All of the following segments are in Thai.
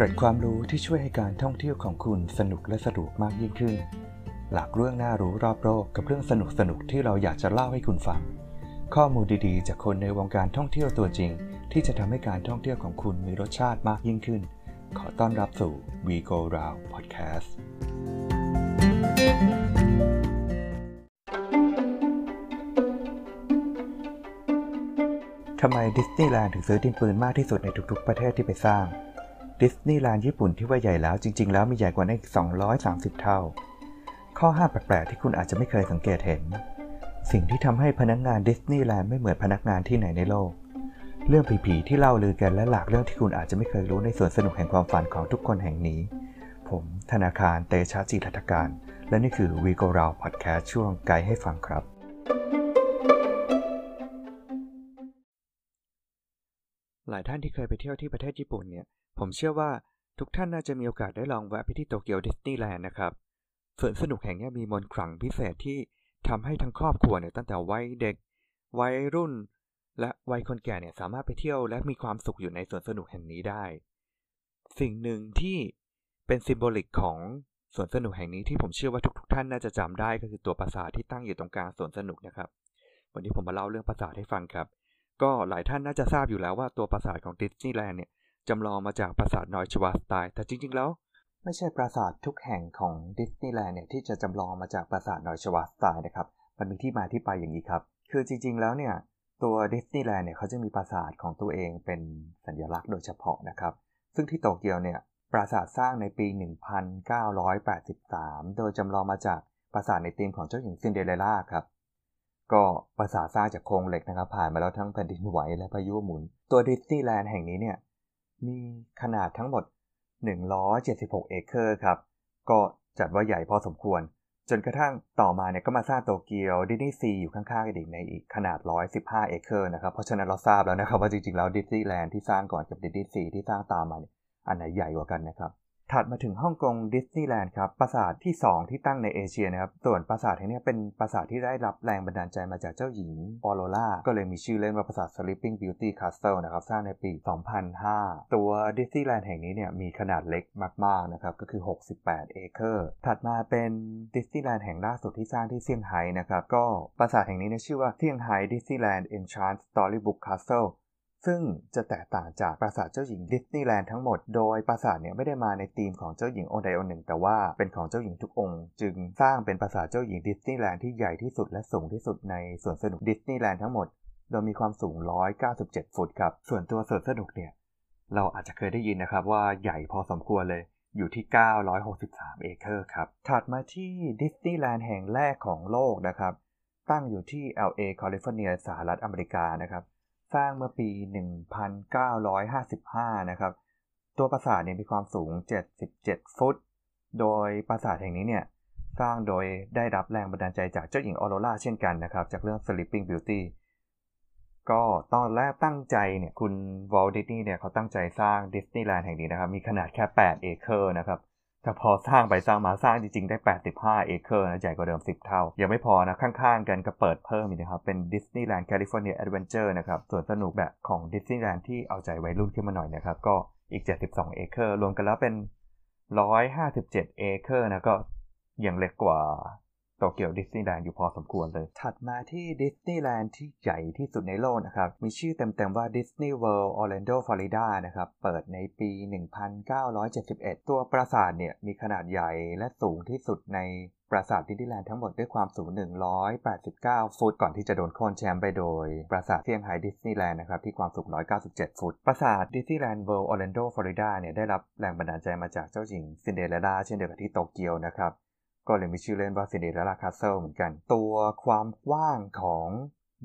เกร็ดความรู้ที่ช่วยให้การท่องเที่ยวของคุณสนุกและสะดวกมากยิ่งขึ้น หลากเรื่องน่ารู้รอบโลกกับเรื่องสนุกสนุกที่เราอยากจะเล่าให้คุณฟัง ข้อมูลดีๆ จากคนในวงการท่องเที่ยวตัวจริง ที่จะทำให้การท่องเที่ยวของคุณมีรสชาติมากยิ่งขึ้น ขอต้อนรับสู่ We Go Round Podcast ทำไมดิสนีย์แลนด์ถึงซื้อดินปืนมากที่สุดในทุกๆ ประเทศที่ไปสร้าง ดิสนีย์แลนด์ญี่ปุ่นที่ว่าใหญ่แล้วจริง ๆ แล้วมีใหญ่กว่านั้นอีก 230 เท่า ข้อห้ามแปลกๆที่คุณอาจจะไม่เคยสังเกตเห็น สิ่งที่ทำให้พนักงานดิสนีย์แลนด์ไม่เหมือนพนักงานที่ไหนในโลก เรื่องผีๆที่เล่าลือกันและหลากเรื่องที่คุณอาจจะไม่เคยรู้ในสวนสนุกแห่งความฝันของทุกคนแห่งนี้ ผมธนาคารเตชะจิรัตการ และนี่คือ We Go Round Podcast ช่วงไกด์ให้ฟังครับ หลายท่านที่เคยไปเที่ยวที่ประเทศญี่ปุ่นเนี่ย ผมเชื่อว่าทุกท่านน่าจะมีโอกาสได้ลองแวะไปที่โตเกียวดิสนีย์แลนด์นะครับสวนสนุกแห่งนี้มีมนต์ขลังพิเศษที่ทำให้ทั้งครอบครัวเนี่ยตั้งแต่วัยเด็ก วัยรุ่น และวัยคนแก่เนี่ยสามารถไปเที่ยวและมีความสุขอยู่ในสวนสนุกแห่งนี้ได้ สิ่งหนึ่งที่เป็นซิมโบลิกของสวนสนุกแห่งนี้ที่ผมเชื่อว่าทุกๆท่านน่าจะจำได้ก็คือตัวปราสาทที่ตั้งอยู่ตรงกลางสวนสนุกนะครับ วันนี้ผมมาเล่าเรื่องปราสาทให้ฟังครับ ก็หลายท่านน่าจะทราบอยู่แล้วว่าตัวปราสาทของดิสนีย์แลนด์เนี่ยจำลองมาจากปราสาทนอยชวาสไตล์แต่จริง ๆ แล้ว ไม่ใช่ปราสาททุกแห่งของดิสนีย์แลนด์เนี่ยที่จะจำลองมาจากปราสาทนอยชวาสไตล์นะครับมันมีที่มาที่ไปอย่างนี้ครับ คือจริง ๆ แล้วเนี่ยตัวดิสนีย์แลนด์เนี่ยเขาจะมีปราสาทของตัวเองเป็นสัญลักษณ์โดยเฉพาะนะครับ ซึ่งที่โตเกียวเนี่ยปราสาทสร้างในปี 1983 โดยจำลองมาจากปราสาทในธีมของเจ้าหญิงซินเดอเรลล่าครับ ก็ปราสาทสร้างจากโครงเหล็กนะครับ ผ่านมาแล้วทั้งแผ่นดินไหวและพายุหมุน ตัวดิสนีย์แลนด์แห่งนี้เนี่ย มีขนาดทั้งหมด 176 เอเคอร์ครับ ก็จัดว่าใหญ่พอสมควร จนกระทั่งต่อมาเนี่ยก็มาสร้างโตเกียวดิสนีย์ซีอยู่ข้างๆกันอีกในอีกขนาด 115 เอเคอร์นะครับ เพราะฉะนั้นเราทราบแล้วนะครับว่าจริงๆแล้วดิสนีย์แลนด์ที่สร้างก่อนกับดิสนีย์ซีที่สร้างตามมาเนี่ยอันไหนใหญ่กว่ากันนะครับ ถัดมาถึงฮ่องกงดิสนีย์แลนด์ครับปราสาทที่ 2 ที่ตั้งในเอเชียนะครับ ส่วนปราสาทแห่งนี้เป็นปราสาทที่ได้รับแรงบันดาลใจมาจากเจ้าหญิงออโรราก็เลยมีชื่อเล่นว่าปราสาท Sleeping Beauty Castle นะครับ สร้างในปี 2005 ตัวดิสนีย์แลนด์แห่งนี้เนี่ยมีขนาดเล็กมาก ๆ นะครับ ก็คือ 68 เอเคอร์ ถัดมาเป็นดิสนีย์แลนด์แห่งล่าสุดที่สร้างที่เซี่ยงไฮ้นะครับ ก็ปราสาทแห่งนี้เนี่ยชื่อว่าเซี่ยงไฮ้ดิสนีย์แลนด์ Enchanted Storybook Castle ซึ่งจะแตกต่างจากปราสาทเจ้าหญิงดิสนีย์แลนด์ทั้งหมด โดยปราสาทเนี่ยไม่ได้มาในธีมของเจ้าหญิงองค์ใดองค์หนึ่ง แต่ว่าเป็นของเจ้าหญิงทุกองค์ จึงสร้างเป็นปราสาทเจ้าหญิงดิสนีย์แลนด์ที่ใหญ่ที่สุดและสูงที่สุดในสวนสนุกดิสนีย์แลนด์ทั้งหมด โดยมีความสูง 197 ฟุตครับ ส่วนตัวสวนสนุกเนี่ยเราอาจจะเคยได้ยินนะครับว่าใหญ่พอสมควรเลยอยู่ที่ 963 เอเคอร์ครับ ถัดมาที่ดิสนีย์แลนด์แห่งแรกของโลกนะครับ ตั้งอยู่ที่ LA แคลิฟอร์เนียสหรัฐอเมริกานะครับ สร้างเมื่อปี 1955 นะครับ ตัวปราสาทเนี่ยมีความสูง 77 ฟุต โดยปราสาทแห่งนี้เนี่ยสร้างโดยได้รับแรงบันดาลใจจากเจ้าหญิงออโรราเช่นกันนะครับ จากเรื่อง Sleeping Beauty ก็ตอนแรกตั้งใจเนี่ยคุณวอลดิสนีย์เนี่ยเขาตั้งใจสร้างดิสนีย์แลนด์แห่งนี้นะครับ มีขนาดแค่ 8 เอเคอร์นะครับ แต่พอสร้างไปสร้างมาสร้างจริง ๆ ได้ 85 เอเคอร์นะใหญ่กว่าเดิม 10 เท่า ยังไม่พอนะ ข้างๆ กันก็เปิดเพิ่มอีกนะครับ เป็นดิสนีย์แลนด์แคลิฟอร์เนียแอดเวนเจอร์นะครับสวนสนุกแบบของดิสนีย์แลนด์ที่เอาใจวัยรุ่นขึ้นมาหน่อยนะครับ ก็อีก 72 เอเคอร์รวมกันแล้วเป็น 157 เอเคอร์นะก็ยังเล็กกว่า โตเกียวดิสนีย์แลนด์อยู่พอสมควรเลย ถัดมาที่ดิสนีย์แลนด์ที่ใหญ่ที่สุดในโลกนะครับ มีชื่อเต็มๆว่า Disney World Orlando Florida นะครับ เปิดในปี 1971 ตัวปราสาทเนี่ยมีขนาดใหญ่และสูงที่สุดในปราสาทดิสนีย์แลนด์ทั้งหมดด้วยความสูง 189 ฟุต ก่อนที่จะโดนโค่นแชมป์ไปโดย ปราสาทเซี่ยงไฮ้ดิสนีย์แลนด์นะครับที่ความสูง 197 ฟุต ปราสาทดิสนีย์แลนด์เวิลด์ออร์แลนโดฟลอริดาเนี่ยได้รับแรงบันดาลใจมาจากเจ้าหญิงซินเดอเรลล่าเช่นเดียวกับที่โตเกียวนะครับ ก็เลยมีชื่อเล่นว่าซินเดอเรลล่าคาสเซิลเหมือนกัน ตัวความกว้างของ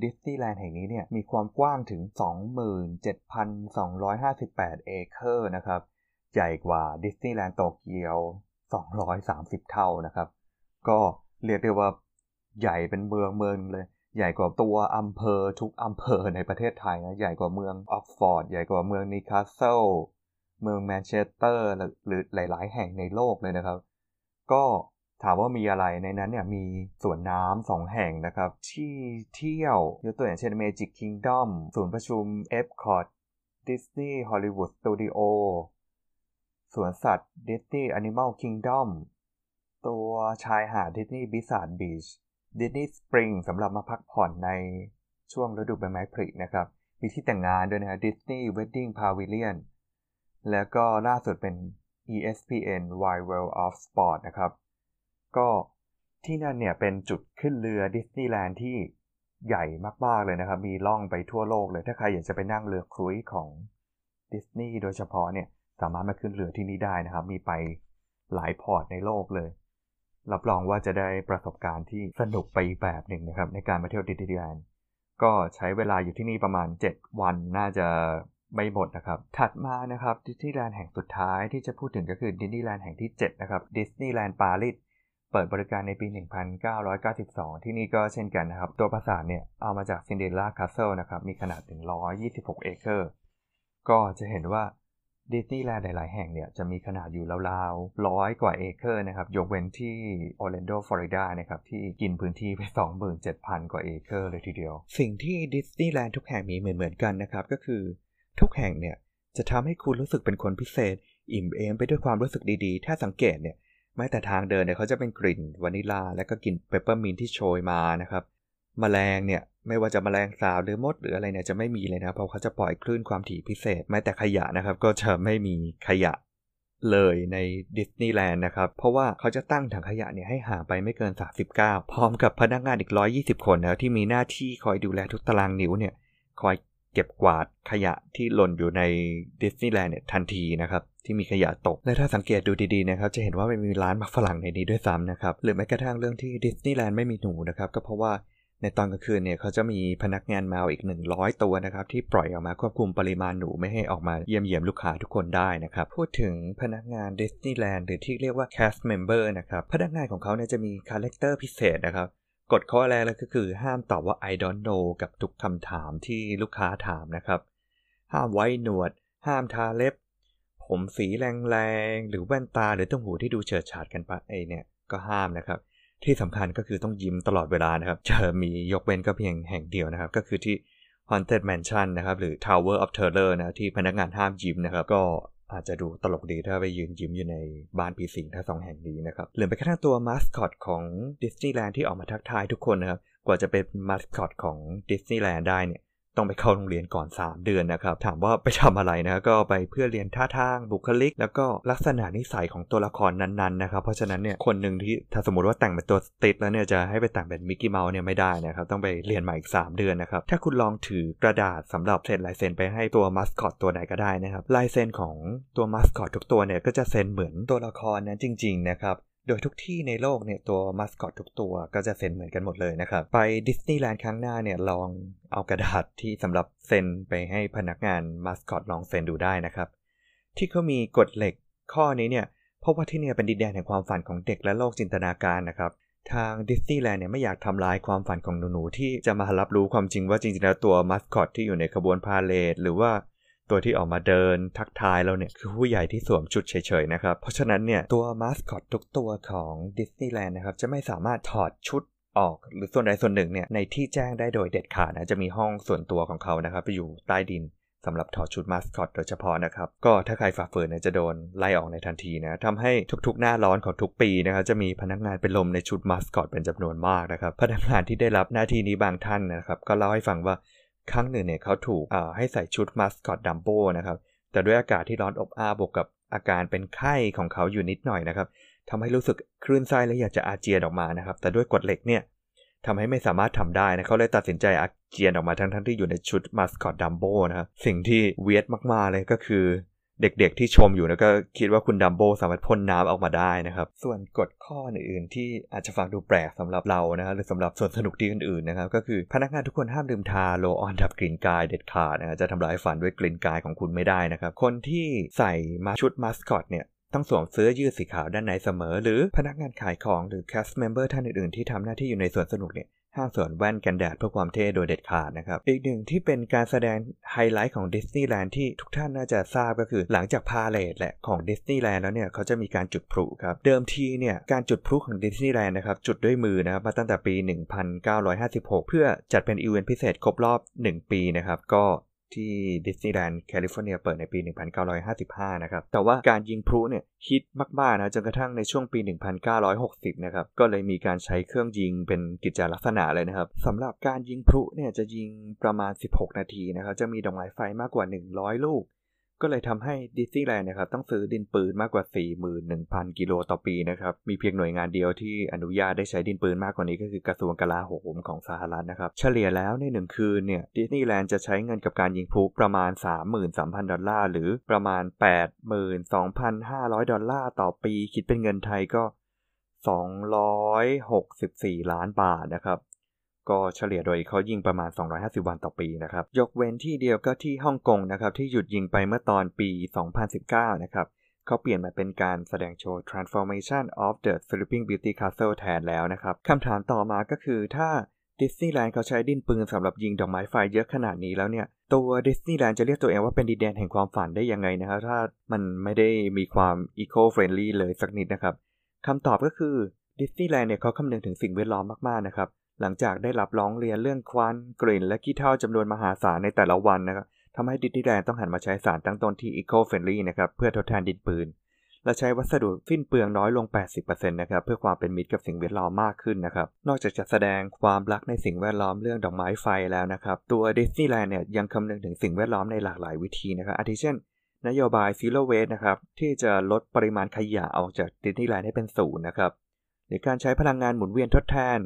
ดิสนีย์แลนด์แห่งนี้เนี่ยมีความกว้างถึง 27,258 เอเคอร์นะครับ ใหญ่กว่าดิสนีย์แลนด์โตเกียว 230 เท่านะครับ ก็เรียกได้ว่าใหญ่เป็นเมืองเมืองเลย ใหญ่กว่าตัวอำเภอทุกอำเภอในประเทศไทยนะใหญ่กว่าเมืองออกซ์ฟอร์ดใหญ่กว่าเมืองนิวคาสเซิลเมืองแมนเชสเตอร์หรือหลาย ๆ แห่งในโลกเลยนะครับ ก็ ถามว่ามีอะไรในนั้นเนี่ยมีสวนน้ำสองแห่งนะครับ ที่เที่ยวยกตัวอย่างเช่น Magic Kingdom ศูนย์ประชุม Epcot Disney Hollywood Studio สวนสัตว์ Disney Animal Kingdom ตัวชายหาด Disney Blizzard Beach Disney Springs สำหรับมาพักผ่อนในช่วงฤดูใบไม้ผลินะครับ มีที่แต่งงานด้วยนะฮะ Disney Wedding Pavilion แล้วก็ล่าสุดเป็น ESPN Wide World of Sport นะครับ ก็ที่นั่นเนี่ยเป็นจุดขึ้นเรือดิสนีย์แลนด์ที่ใหญ่มากๆเลยนะครับ มีล่องไปทั่วโลกเลย ถ้าใครอยากจะไปนั่งเรือ cruise ของดิสนีย์โดยเฉพาะเนี่ยสามารถมาขึ้นเรือที่นี่ได้นะครับ มีไปหลาย port ในโลกเลย รับรองว่าจะได้ประสบการณ์ที่สนุกไปอีกแบบหนึ่งนะครับ ในการมาเที่ยวดิสนีย์แลนด์ก็ใช้เวลาอยู่ที่นี่ประมาณ 7 วันน่าจะไม่หมดนะครับ ถัดมานะครับดิสนีย์แลนด์แห่งสุดท้ายที่จะพูดถึงก็คือดิสนีย์แลนด์แห่งที่ 7 นะครับดิสนีย์แลนด์ปารีส เปิดบริการในปี 1992 ที่นี่ก็เช่นกันนะครับ ตัวปราสาทเนี่ยเอามาจาก Cinderella Castle นะครับ มีขนาดถึง 126 เอเคอร์ ก็จะเห็นว่าดิสนีย์แลนด์หลาย ๆ แห่งเนี่ยจะมีขนาดอยู่ราวๆร้อยกว่าเอเคอร์นะครับ ยกเว้นที่ออร์แลนโดฟลอริดานะครับ ที่กินพื้นที่ไป 27,000 กว่าเอเคอร์เลยทีเดียว สิ่งที่ดิสนีย์แลนด์ทุกแห่งมีเหมือน ๆ กันนะครับ ก็คือทุกแห่งเนี่ยจะทำให้คุณรู้สึกเป็นคนพิเศษ อิ่มเอมไปด้วยความรู้สึกดี ๆ ถ้าสังเกตเนี่ย แม้แต่ทางเดินเนี่ยเขาจะเป็นกลิ่นวานิลลา และก็กลิ่นเปปเปอร์มินที่โชยมานะครับแมลงเนี่ยไม่ว่าจะแมลงสาบหรือมดหรืออะไรเนี่ยจะไม่มีเลยนะเพราะเขาจะปล่อยคลื่นความถี่พิเศษแม้แต่ขยะนะครับ ก็จะไม่มีขยะเลยในดิสนีย์แลนด์นะครับ เพราะว่าเขาจะตั้งถังขยะเนี่ยให้ห่างไปไม่เกิน 39 พร้อมกับพนักงานอีก 120 คนนะที่มีหน้าที่คอยดูแลทุกตารางนิ้วเนี่ย คอย เก็บกวาดขยะที่หล่นอยู่ในดิสนีย์แลนด์เนี่ยทันทีนะครับที่มีขยะตก และถ้าสังเกตดูดีๆนะครับจะเห็นว่าไม่มีร้านหมากฝรั่งในนี้ด้วยซ้ำนะครับหรือแม้กระทั่งเรื่องที่ดิสนีย์แลนด์ไม่มีหนูนะครับก็เพราะว่าในตอนกลางคืนเนี่ยเขาจะมีพนักงานแมวอีก 100 ตัวนะครับที่ปล่อยออกมาควบคุมปริมาณหนูไม่ให้ออกมาเยี่ยมเยียมลูกค้าทุกคนได้นะครับพูดถึงพนักงานดิสนีย์แลนด์หรือที่เรียกว่า cast member นะครับพนักงานของเขาเนี่ยจะมี character พิเศษนะครับ กฎข้อแรกเลยก็คือ ห้ามตอบว่า I don't know กับทุกคำถามที่ลูกค้าถามนะครับ ห้ามไว้หนวด ห้ามทาเล็บ ผมสีแรงๆ หรือแว่นตาหรือต้องหูที่ดูเฉิดฉาดกันไปไอเนี่ยก็ห้ามนะครับ ที่สำคัญก็คือต้องยิ้มตลอดเวลานะครับ จะมียกเว้นก็เพียงแห่งเดียวนะครับ ก็คือที่ Haunted Mansion นะครับ หรือ Tower of Terror นะที่พนักงานห้ามยิ้มนะครับ ก็ อาจจะดูตลกดีถ้าไปยืนยิ้มอยู่ในบ้านปีสิงถ้าสองแห่งนี้นะครับเรื่อยไปกระทั่งตัวมาสคอตของดิสนีย์แลนด์ที่ออกมาทักทายทุกคนนะครับกว่าจะเป็นมาสคอตของดิสนีย์แลนด์ได้เนี่ย ต้องไปเข้าโรงเรียนก่อน 3 เดือนนะครับถามว่าไปทำอะไรนะก็ไปเพื่อเรียนท่าทางบุคลิก แล้วก็ลักษณะนิสัยของตัวละครนั้นๆนะครับเพราะฉะนั้นเนี่ยคนหนึ่งที่ถ้าสมมติว่าแต่งเป็นตัวติทแล้วเนี่ยจะให้ไปแต่งเป็นมิกกี้เมาส์เนี่ยไม่ได้นะครับต้องไปเรียนใหม่อีก 3 เดือนนะครับถ้าคุณลองถือกระดาษสำหรับเซ็นลายเซ็นไปให้ตัวมาสคอตตัวไหนก็ได้นะครับลายเซ็นของตัวมาสคอตทุกตัวเนี่ยก็จะเซ็นเหมือนตัวละครนั้นจริงๆนะครับ โดยทุกที่ในโลกเนี่ยตัวมาสคอตทุกตัวก็จะเซ็นเหมือนกันหมดเลยนะครับ ไปดิสนีย์แลนด์ครั้งหน้าเนี่ยลองเอากระดาษที่สำหรับเซ็นไปให้พนักงานมาสคอตลองเซ็นดูได้นะครับ ที่เขามีกฎเหล็กข้อนี้เนี่ยเพราะว่าที่เนี่ยเป็นดินแดนแห่งความฝันของเด็กและโลกจินตนาการนะครับทางดิสนีย์แลนด์เนี่ยไม่อยากทำลายความฝันของหนูๆที่จะมารับรู้ความจริงว่าจริงๆแล้วตัวมาสคอตที่อยู่ในขบวนพาเหรดหรือว่า ตัวที่ออกมาเดินทักทายเราเนี่ย คือผู้ใหญ่ที่สวมชุดเฉยๆนะครับ เพราะฉะนั้นเนี่ย ตัวมาสคอตทุกตัวของดิสนีย์แลนด์นะครับ จะไม่สามารถถอดชุดออกหรือส่วนใดส่วนหนึ่งเนี่ยในที่แจ้งได้โดยเด็ดขาดนะจะมีห้องส่วนตัวของเขานะครับไปอยู่ใต้ดินสำหรับถอดชุดมาสคอตโดยเฉพาะนะครับ ก็ถ้าใครฝ่าฝืนเนี่ยจะโดนไล่ออกในทันทีนะทำให้ทุกๆ หน้าร้อนของทุกปีนะครับจะมีพนักงานเป็นลมในชุดมาสคอตเป็นจำนวนมากนะครับพนักงานที่ได้รับหน้าที่นี้บางท่านนะครับ ก็เล่าให้ฟังว่า ครั้งหนึ่งเนี่ยเขาถูกให้ใส่ชุดมาสคอตดัมโบนะครับ แต่ด้วยอากาศที่ร้อนอบอ้าวบวกกับอาการเป็นไข้ของเขาอยู่นิดหน่อยนะครับทำให้รู้สึกคลื่นไส้และอยากจะอาเจียนออกมานะครับ แต่ด้วยกฎเหล็กเนี่ยทำให้ไม่สามารถทำได้นะเขาเลยตัดสินใจอาเจียนออกมาทั้งทั้งที่อยู่ในชุดมาสคอตดัมโบนะครับสิ่งที่ weird มากๆเลยก็คือ เด็กๆที่ชมอยู่นะก็คิดว่าคุณดัมโบสามารถพ่นน้ำออกมาได้นะครับ ส่วนกฎข้ออื่นๆที่อาจจะฟังดูแปลกสำหรับเรานะครับหรือสำหรับสวนสนุกที่อื่นๆนะครับ ก็คือพนักงานทุกคนห้ามลืมทา roll-on ดับกลิ่นกายเด็ดขาดนะจะทำลายฝันด้วยกลิ่นกายของคุณไม่ได้นะครับ คนที่ใส่มาชุดมาสคอตเนี่ยต้องสวมเสื้อยืดสีขาวด้านในเสมอ หรือพนักงานขายของหรือ cast member ท่านอื่นๆ ที่ทำหน้าที่อยู่ในสวนสนุกเนี่ย ห้ามสวมแว่นกันแดดเพื่อความเท่โดยเด็ดขาดนะครับ อีกหนึ่งที่เป็นการแสดงไฮไลท์ของดิสนีย์แลนด์ที่ทุกท่านน่าจะทราบก็คือหลังจากพาเหรดแหละของดิสนีย์แลนด์แล้วเนี่ยเขาจะมีการจุดพลุครับ เดิมทีเนี่ยการจุดพลุของดิสนีย์แลนด์นะครับจุดด้วยมือนะครับมาตั้งแต่ปี 1956 เพื่อจัดเป็นอีเวนต์พิเศษครบรอบ 1 ปีนะครับก็ ที่ดิสนีย์แลนด์แคลิฟอร์เนียเปิดในปี 1955 นะครับ แต่ว่าการยิงพลุเนี่ยฮิตมากๆนะจนกระทั่งในช่วงปี 1960 นะครับ ก็เลยมีการใช้เครื่องยิงเป็นกิจลักษณะเลยนะครับสำหรับการยิงพลุเนี่ยจะยิงประมาณ 16 นาทีนะครับ จะมีดอกไม้ไฟมากกว่า 100 ลูก ก็เลยทำให้ดิสนีย์แลนด์นะครับต้องซื้อดินปืนมากกว่า 41,000 กิโลต่อปีนะครับมีเพียงหน่วยงานเดียวที่อนุญาตได้ใช้ดินปืนมากกว่านี้ก็คือกระทรวงกลาโหมของสหรัฐนะครับเฉลี่ยแล้วในหนึ่งคืนเนี่ยดิสนีย์แลนด์จะใช้เงินกับการยิงพลุประมาณ 33,000 ดอลลาร์ หรือประมาณ 82,500 ดอลลาร์ต่อปี คิดเป็นเงินไทยก็ 264 ล้านบาทนะครับ ก็เฉลี่ยโดยเขายิงประมาณ 250 วันต่อปีนะครับ ยกเว้นที่เดียวก็ที่ฮ่องกงนะครับ ที่หยุดยิงไปเมื่อตอนปี 2019 นะครับเขาเปลี่ยนมาเป็นการแสดงโชว์ Transformation of the Sleeping Beauty Castle แทนแล้วนะครับคำถามต่อมาก็คือถ้าดิสนีย์แลนด์เขาใช้ดินปืนสำหรับยิงดอกไม้ไฟเยอะขนาดนี้แล้วเนี่ย ตัวดิสนีย์แลนด์จะเรียกตัวเองว่าเป็นดินแดนแห่งความฝันได้ยังไงนะครับ ถ้ามันไม่ได้มีความ eco-friendly เลยสักนิดนะครับคำตอบก็คือดิสนีย์แลนด์เนี่ยเขาคำนึงถึงสิ่งแวดล้อมมากๆนะครับ หลังจากได้รับร้องเรียนเรื่องควันกลิ่น และขี้เถ้าจำนวนมหาศาลในแต่ละวันนะครับทำให้ดิสนีย์แลนด์ต้องหันมาใช้สารตั้งต้นที่ eco-friendly นะครับเพื่อทดแทนดินปืน และใช้วัสดุสิ้นเปลืองน้อยลง 80%นะครับเพื่อความเป็นมิตรกับสิ่งแวดล้อมมากขึ้นนะครับ นอกจากจะแสดงความรักในสิ่งแวดล้อมเรื่องดอกไม้ไฟแล้วนะครับ ตัวดิสนีย์แลนด์เนี่ยยังคำนึงถึงสิ่งแวดล้อมในหลากหลายวิธีนะครับอาทิเช่น นโยบาย zero waste นะครับที่จะลดปริมาณขยะออกจากดิสนีย์แลนด์ให้เป็นศูนย์นะครับหรือการใช้พลังงานหมุนเวียนทดแทน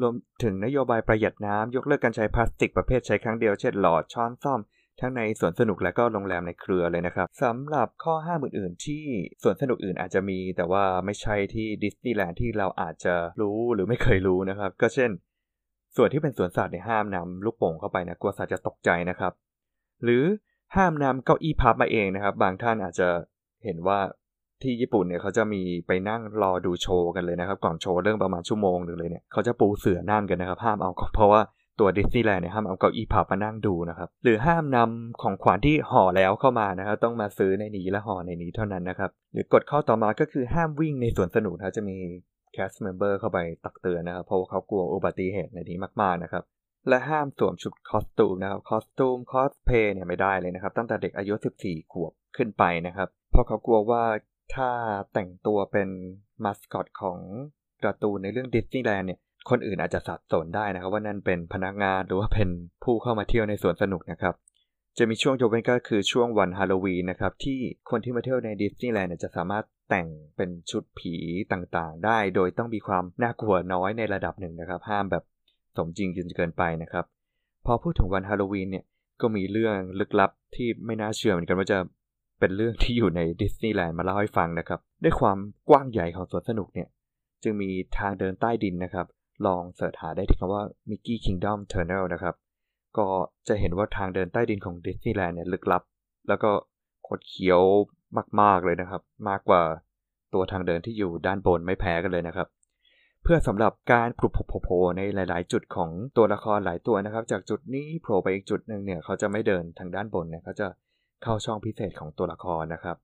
รวมถึงนโยบายประหยัดน้ำยกเลิกการใช้พลาสติกประเภทใช้ครั้งเดียวเช่นหลอดช้อนส้อม ทั้งในสวนสนุกและก็โรงแรมในเครือเลยนะครับสำหรับข้อห้ามอื่นๆ ที่สวนสนุกอื่นอาจจะมี แต่ว่าไม่ใช่ที่ดิสนีย์แลนด์ที่เราอาจจะรู้หรือไม่เคยรู้นะครับ ก็เช่น ส่วนที่เป็นสวนสัตว์เนี่ยห้ามนำลูกโป่งเข้าไปนะกลัวสัตว์จะตกใจนะครับ หรือห้ามนำเก้าอี้พับมาเองนะครับ บางท่านอาจจะเห็นว่า ที่ญี่ปุ่นเนี่ยเขาจะมีไปนั่งรอดูโชว์กันเลยนะครับ ก่อนโชว์เริ่มประมาณชั่วโมงหนึ่งเลยเนี่ยเขาจะปูเสื่อนั่งกันนะครับห้ามเอาเพราะว่าตัวดิสนีย์แลนด์เนี่ยห้ามเอาเก้าอี้พับมานั่งดูนะครับ หรือห้ามนำของขวัญที่ห่อแล้วเข้ามานะครับ ต้องมาซื้อในนี้และห่อในนี้เท่านั้นนะครับ หรือกฎข้อต่อมาก็คือห้ามวิ่งในสวนสนุกนะจะมี cast member เข้าไปตักเตือนนะครับ เพราะว่าเขากลัวอุบัติเหตุในนี้มากๆนะครับ และห้ามสวมชุด costume นะครับ costume คอสเพลย์เนี่ยไม่ได้เลยนะครับ ตั้งแต่เด็กอายุ 14 ขวบขึ้นไปนะครับ เพราะเขากลัวว่า ถ้าแต่งตัวเป็นมาสคอตของการ์ตูนในเรื่องดิสนีย์แลนด์เนี่ย คนอื่นอาจจะสับสนได้นะครับ ว่านั่นเป็นพนักงานหรือว่าเป็นผู้เข้ามาเที่ยวในสวนสนุกนะครับ จะมีช่วงยกเว้นก็คือช่วงวันฮาโลวีนนะครับ ที่คนที่มาเที่ยวในดิสนีย์แลนด์จะสามารถแต่งเป็นชุดผีต่างๆ ได้ โดยต้องมีความน่ากลัวน้อยในระดับหนึ่งนะครับ ห้ามแบบสมจริงจนเกินไปนะครับ พอพูดถึงวันฮาโลวีนเนี่ยก็มีเรื่องลึกลับที่ไม่น่าเชื่อเหมือนกันว่าจะ เป็นเรื่องที่อยู่ในดิสนีย์แลนด์มาเล่าให้ฟังนะครับ ด้วยความกว้างใหญ่ของสวนสนุกเนี่ย จึงมีทางเดินใต้ดินนะครับ ลอง search หาได้ที่คำว่า Magic Kingdom Tunnel นะครับ ก็จะเห็นว่าทางเดินใต้ดินของดิสนีย์แลนด์เนี่ยลึกลับ แล้วก็คดเขียวมาก ๆ เลยนะครับ มากกว่าตัวทางเดินที่อยู่ด้านบนไม่แพ้กันเลยนะครับ เพื่อสำหรับการปลุกโผล่ในหลาย ๆ จุดของตัวละครหลายตัวนะครับ จากจุดนี้โผล่ไปอีกจุดหนึ่งเนี่ยเขาจะไม่เดินทางด้านบนเนี่ยเขาจะ เข้าช่องพิเศษของตัวละครนะครับ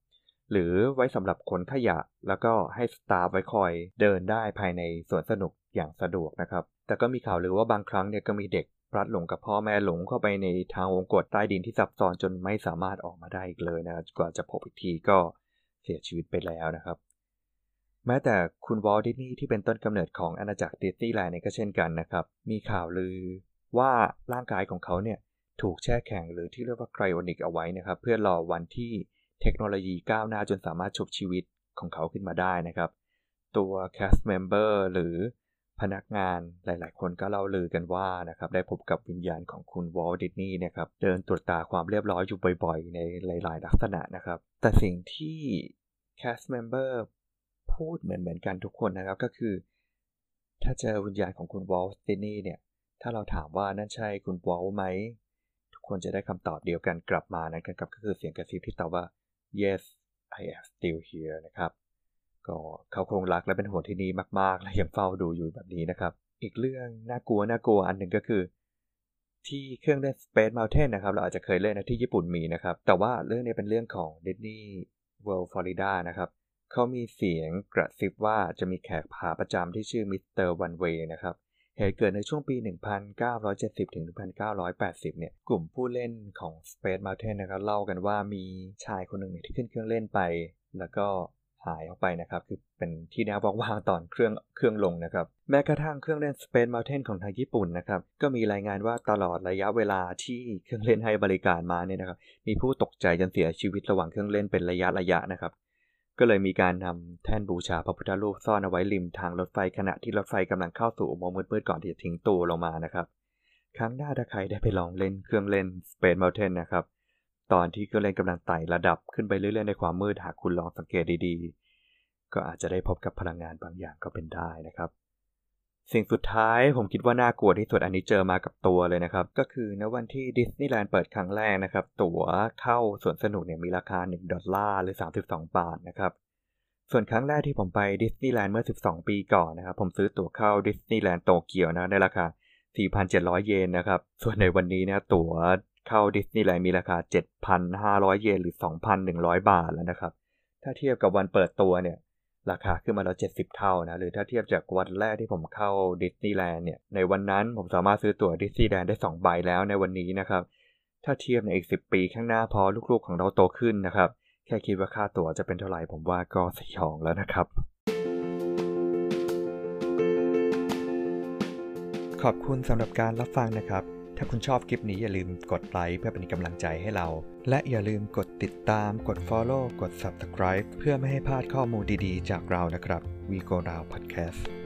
หรือไว้สำหรับขนขยะ แล้วก็ให้สตาร์ไว้คอยเดินได้ภายในสวนสนุกอย่างสะดวกนะครับ แต่ก็มีข่าวหรือว่าบางครั้งเนี่ยก็มีเด็กพลัดหลงกับพ่อแม่หลงเข้าไปในทางวงกฏใต้ดินที่ซับซ้อนจนไม่สามารถออกมาได้อีกเลยนะกว่าจะพบอีกทีก็เสียชีวิตไปแล้วนะครับ แม้แต่คุณวอลดิสนีย์ที่เป็นต้นกำเนิดของอาณาจักรดิสนีย์แลนด์ก็เช่นกันนะครับ มีข่าวลือว่าร่างกายของเขาเนี่ย ถูกแช่แข็งหรือที่เรียกว่า cryonic เอาไว้นะครับ เพื่อรอวันที่เทคโนโลยีก้าวหน้าจนสามารถชุบชีวิตของเขาขึ้นมาได้นะครับ ตัว cast member หรือพนักงานหลาย ๆ คนก็เล่าลือกันว่านะครับ ได้พบกับวิญญาณของคุณวอลดิสนีย์นะครับ เดินตรวจตาความเรียบร้อยอยู่บ่อย ๆ ในหลาย ๆ ลักษณะนะครับ แต่สิ่งที่ cast member พูดเหมือนเหมือนกันทุกคนนะครับก็คือ ถ้าเจอวิญญาณของคุณวอลดิสนีย์เนี่ย ถ้าเราถามว่านั่นใช่คุณวอลไหม ควรจะได้คำตอบเดียวกันกลับมานะครับก็คือเสียงกระซิบที่ตอบว่า yes I am still here นะครับก็เขาคงรักและเป็นห่วงที่นี่มาก ๆ และยังเฝ้าดูอยู่แบบนี้นะครับ อีกเรื่องน่ากลัวน่ากลัวอันหนึ่งก็คือ ที่เครื่องเล่น Space Mountain นะครับ เราอาจจะเคยเล่นนะที่ญี่ปุ่นมีนะครับ แต่ว่าเรื่องนี้เป็นเรื่องของ Disney World Florida นะครับเขามีเสียงกระซิบว่าจะมีแขกพาประจำที่ชื่อมิสเตอร์วันเวย์นะครับ เหตุเกิดในช่วงปี 1970 ถึง 1980 เนี่ย กลุ่มผู้เล่นของ Space Mountain นะครับเล่ากันว่ามีชายคนหนึ่งที่ขึ้นเครื่องเล่นไป แล้วก็หายออกไปนะครับ คือเป็นที่แนวว่างๆตอนเครื่องเครื่องลงนะครับ แม้กระทั่งเครื่องเล่น Space Mountain ของทางญี่ปุ่นนะครับ ก็มีรายงานว่าตลอดระยะเวลาที่เครื่องเล่นให้บริการมาเนี่ยนะครับ มีผู้ตกใจจนเสียชีวิตระหว่างเครื่องเล่นเป็นระยะระยะนะครับ ก็เลยมีการนำแท่นบูชาพระพุทธรูปซ่อนเอาไว้ริมทางรถไฟขณะที่รถไฟกำลังเข้าสู่อุโมงค์มืดๆก่อนที่จะทิ้งตัวลงมานะครับ ครั้งหน้าถ้าใครได้ไปลองเล่นเครื่องเล่น Space Mountain นะครับ ตอนที่เครื่องเล่นกำลังไต่ระดับขึ้นไปเรื่อยๆในความมืดหากคุณลองสังเกตดีๆ ก็อาจจะได้พบกับพลังงานบางอย่างก็เป็นได้นะครับ สิ่งสุดท้ายผมคิดว่าน่ากลัวที่สุดอันนี้เจอมากับตัวเลยนะครับ ก็คือในวันที่ดิสนีย์แลนด์เปิดครั้งแรกนะครับ ตั๋วเข้าสวนสนุกเนี่ยมีราคา 1 ดอลลาร์หรือ 32 บาทนะครับส่วนครั้งแรกที่ผมไปดิสนีย์แลนด์เมื่อ 12 ปีก่อนนะครับ ผมซื้อตั๋วเข้าดิสนีย์แลนด์โตเกียวนะในราคา 4,700 เยนนะครับ ส่วนในวันนี้นะตั๋วเข้าดิสนีย์แลนด์มีราคา 7,500 เยนหรือ 2,100 บาทแล้วนะครับ ถ้าเทียบกับวันเปิดตัวเนี่ย ราคาขึ้นมาแล้ว70เท่านะ หรือถ้าเทียบจากวันแรกที่ผมเข้าดิสนีย์แลนด์เนี่ย ในวันนั้นผมสามารถซื้อตั๋วดิสนีย์แลนด์ได้2ใบแล้วในวันนี้นะครับ ถ้าเทียบในอีก10ปีข้างหน้าพอลูกๆของเราโตขึ้นนะครับ แค่คิดว่าค่าตั๋วจะเป็นเท่าไหร่ผมว่าก็สยองแล้วนะครับขอบคุณสำหรับการรับฟังนะครับ ถ้าคุณชอบคลิปนี้อย่าลืมกดไลค์เพื่อเป็นกำลังใจให้เรา และอย่าลืมกดติดตาม กด Follow กด Subscribe เพื่อไม่ให้พลาดข้อมูลดีๆ จากเรานะครับ We Go Now Podcast